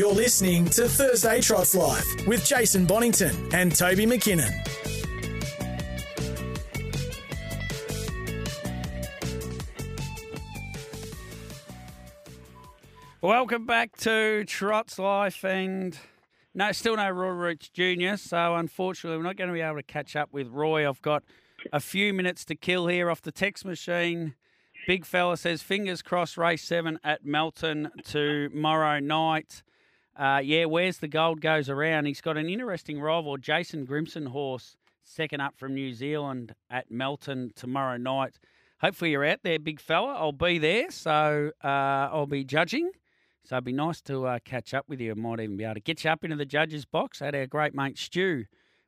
You're listening to Thursday Trots Life with Jason Bonington and Toby McKinnon. Welcome back to Trots Life and no, still no Roy Roots Jr. So unfortunately, we're not going to be able to catch up with Roy. I've got a few minutes to kill here off the text machine. Big fella says, fingers crossed, race seven at Melton tomorrow night. Uh, yeah, where's the gold goes around? He's got an interesting rival, Jason Grimson horse, second up from New Zealand at Melton tomorrow night. Hopefully you're out there, big fella. I'll be there, so uh, I'll be judging. So it'd be nice to uh, catch up with you. I might even be able to get you up into the judges' box. Had our great mate Stu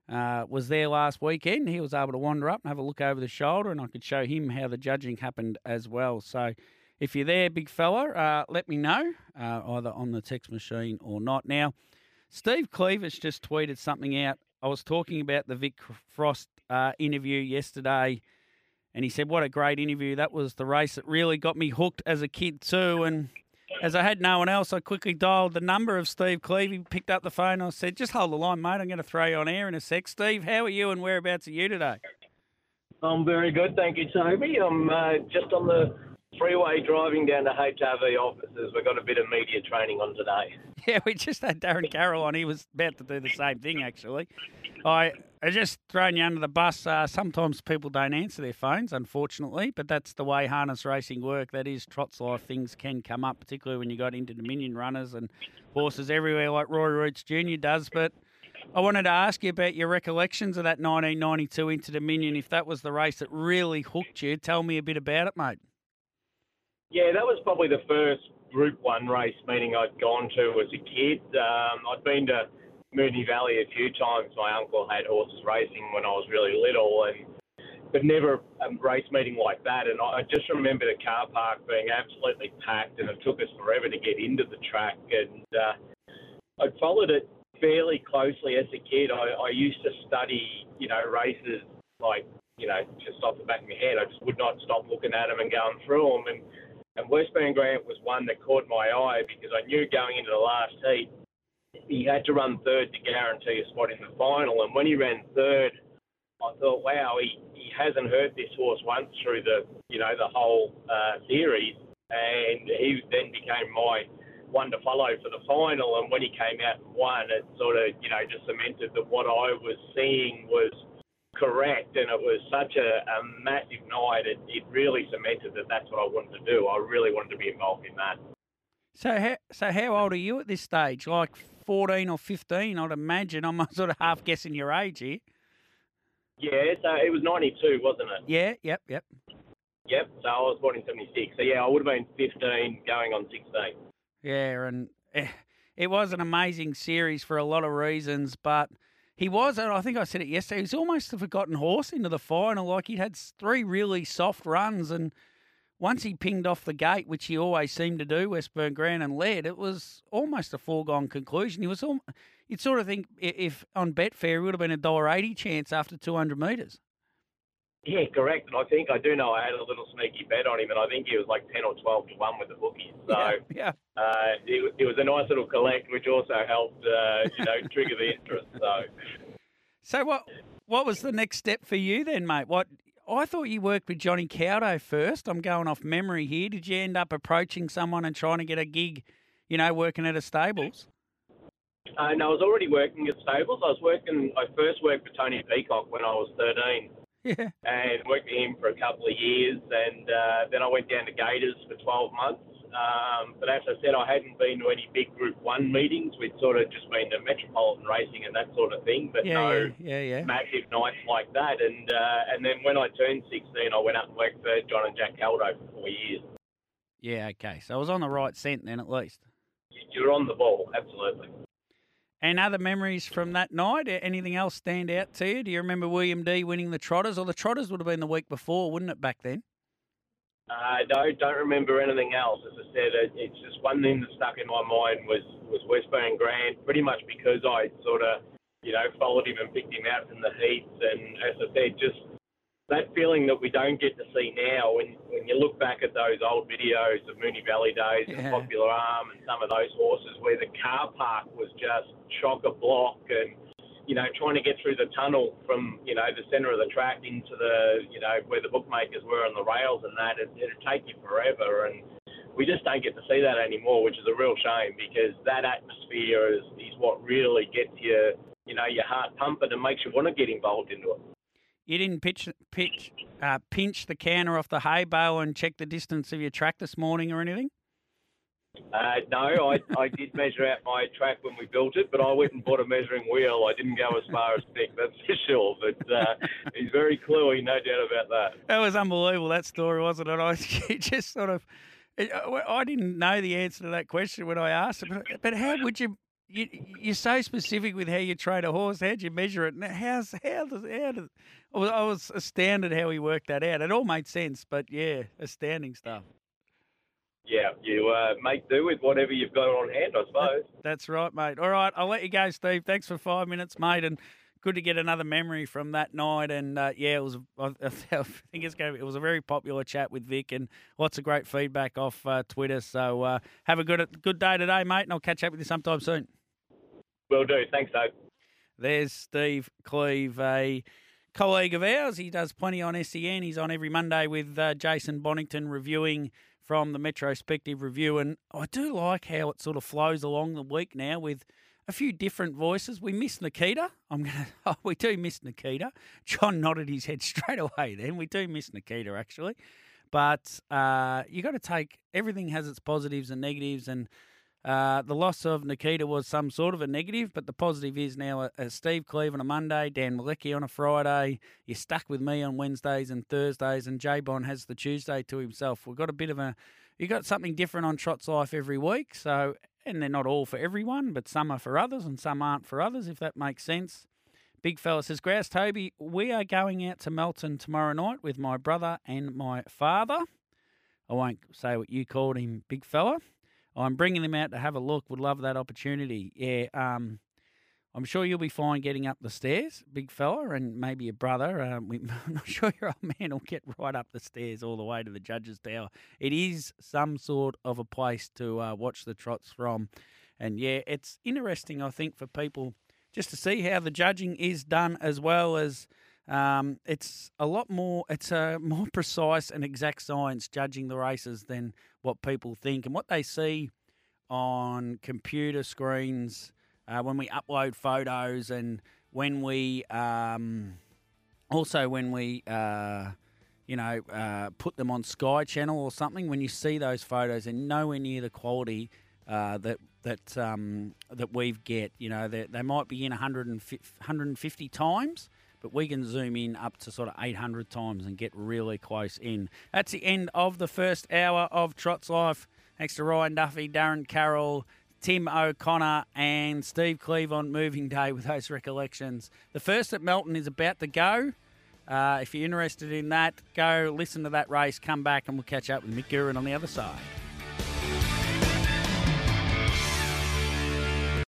uh, was there last weekend. He was able to wander up and have a look over the shoulder, and I could show him how the judging happened as well. So if you're there, big fella, uh, let me know uh, either on the text machine or not. Now, Steve Cleaver's just tweeted something out. I was talking about the Vic Frost uh, interview yesterday, and he said, "What a great interview! That was the race that really got me hooked as a kid too." And as I had no one else, I quickly dialed the number of Steve. He picked up the phone. I said, "Just hold the line, mate. I'm going to throw you on air in a sec." Steve, how are you, and whereabouts are you today? I'm very good, thank you, Toby. I'm uh, just on the freeway driving down to HRV offices. We've got a bit of media training on today. Yeah, we just had Darren Carroll on. He was about to do the same thing, actually. I, I just thrown you under the bus. Uh, sometimes people don't answer their phones, unfortunately, but that's the way harness racing work. That is trots life. Things can come up, particularly when you got Inter Dominion runners and horses everywhere, like Roy Roots Jr. does. But I wanted to ask you about your recollections of that 1992 Inter Dominion. If that was the race that really hooked you, tell me a bit about it, mate. Yeah, that was probably the first Group One race meeting I'd gone to as a kid. Um, I'd been to Moonee Valley a few times. My uncle had horses racing when I was really little, and but never a race meeting like that. And I just remember the car park being absolutely packed, and it took us forever to get into the track. And uh, I'd followed it fairly closely as a kid. I, I used to study, you know, races like you know, just off the back of my head. I just would not stop looking at them and going through them. And and Westburn Grant was one that caught my eye because I knew going into the last heat he had to run third to guarantee a spot in the final. And when he ran third, I thought, wow, he, he hasn't hurt this horse once through the you know the whole uh, series, and he then became my one to follow for the final. And when he came out and won, it sort of you know just cemented that what I was seeing was correct, and it was such a, a massive night. It, it really cemented that that's what I wanted to do. I really wanted to be involved in that. So, how, so how old are you at this stage? Like fourteen or fifteen? I'd imagine. I'm sort of half guessing your age here. Yeah, so it was '92, wasn't it? Yeah. Yep. Yep. Yep. So I was born in '76. So yeah, I would have been 15, going on 16. Yeah, and eh, it was an amazing series for a lot of reasons, but he was, and I think I said it yesterday, he was almost a forgotten horse into the final. Like he'd had three really soft runs, and once he pinged off the gate, which he always seemed to do, Westburn Grant and led, it was almost a foregone conclusion. He was, all, you'd sort of think if on Betfair, it would have been a dollar eighty chance after two hundred metres. Yeah, correct. And I think I do know I had a little sneaky bet on him, and I think he was like ten or twelve to one with the bookies. So yeah, yeah. Uh, it, it, was a nice little collect, which also helped, uh, you know, trigger the interest. So, so what? What was the next step for you then, mate? What I thought you worked with Johnny Cowdo first. I'm going off memory here. Did you end up approaching someone and trying to get a gig, you know, working at a stables? Uh, no, I was already working at stables. I was working. I first worked for Tony Peacock when I was 13. Yeah. And worked with him for a couple of years, and uh, then I went down to Gators for 12 months. Um, but as I said, I hadn't been to any big Group One meetings. We'd sort of just been to Metropolitan Racing and that sort of thing, but Yeah, no yeah, yeah, yeah. massive nights like that. And uh, and then when I turned 16, I went up and worked for John and Jack Caldo for four years. Yeah, okay. So I was on the right scent then, at least. You're on the ball, absolutely. And other memories from that night? Anything else stand out to you? Do you remember William D winning the Trotters? Or the Trotters would have been the week before, wouldn't it, back then? Uh, no, don't remember anything else. As I said, it, it's just one thing that stuck in my mind was was Westburn Grant, pretty much because I sort of, you know, followed him and picked him out from the heats, and as I said, just that feeling that we don't get to see now. When when you look back at those old videos of Moonee Valley days and Popular Alm and some of those horses, where the car park was just chock a block and you know, trying to get through the tunnel from, you know, the centre of the track into the, you know, where the bookmakers were on the rails and that, it, it'd take you forever. And we just don't get to see that anymore, which is a real shame because that atmosphere is, is what really gets you, you know, your heart pumping and makes you want to get involved into it. You didn't pitch, pitch, uh, pinch the canner off the hay bale and check the distance of your track this morning or anything? Uh, no, I, I did measure out my track when we built it, but I went and bought a measuring wheel. I didn't go as far as Nick, that's for sure. But uh, he's very cluey, no doubt about that. That was unbelievable, that story, wasn't it? I just sort of, I didn't know the answer to that question when I asked it, but, but how would you, you, you're so specific with how you train a horse. How'd you measure it? And how's, how does, how does, I was, I was astounded how he worked that out. It all made sense, but yeah, astounding stuff. Yeah, you uh, make do with whatever you've got on hand, I suppose. That's right, mate. All right, I'll let you go, Steve. Thanks for five minutes, mate, and good to get another memory from that night. And uh, yeah, it was. I I think it's going. It was a very popular chat with Vic, and lots of great feedback off uh, Twitter. So uh, have a good good day today, mate, and I'll catch up with you sometime soon. Will do. Thanks, Dave. There's Steve Cleve, a colleague of ours. He does plenty on SEN. He's on every Monday with uh, Jason Bonington reviewing from the Metrospective Review. And I do like how it sort of flows along the week now with a few different voices. We miss Nikita. I'm gonna. Oh, we do miss Nikita. John nodded his head straight away. Then we do miss Nikita actually, but uh, you got to take everything has its positives and negatives, and uh, the loss of Nikita was some sort of a negative, but the positive is now uh, Steve Cleve on a Monday, Dan Malecki on a Friday. You're stuck with me on Wednesdays and Thursdays, and J Bon has the Tuesday to himself. We've got a bit of a, you've got something different on Trot's Life every week. So, and they're not all for everyone, but some are for others and some aren't for others, if that makes sense. Big fella says, Grouse Toby, we are going out to Melton tomorrow night with my brother and my father. I won't say what you called him, big fella. I'm bringing them out to have a look. Would love that opportunity. Yeah, um, I'm sure you'll be fine getting up the stairs, big fella, and maybe your brother. Um, we, I'm not sure your old man will get right up the stairs all the way to the judge's tower. It is some sort of a place to uh, watch the trots from, and yeah, it's interesting. I think for people just to see how the judging is done, as well as um, it's a lot more. It's a more precise and exact science judging the races than what people think and what they see on computer screens uh, when we upload photos and when we um, also when we uh, you know uh, put them on Sky Channel or something. When you see those photos, and nowhere near the quality uh, that that um, that we get. You know, they, they might be in 150, 150 times, but we can zoom in up to sort of 800 times and get really close in. That's the end of the first hour of Trot's Life. Thanks to Ryan Duffy, Darren Carroll, Tim O'Connor, and Steve Cleve on moving day with those recollections. The first at Melton is about to go. Uh, if you're interested in that, go listen to that race, come back, and we'll catch up with Mick Guerin on the other side.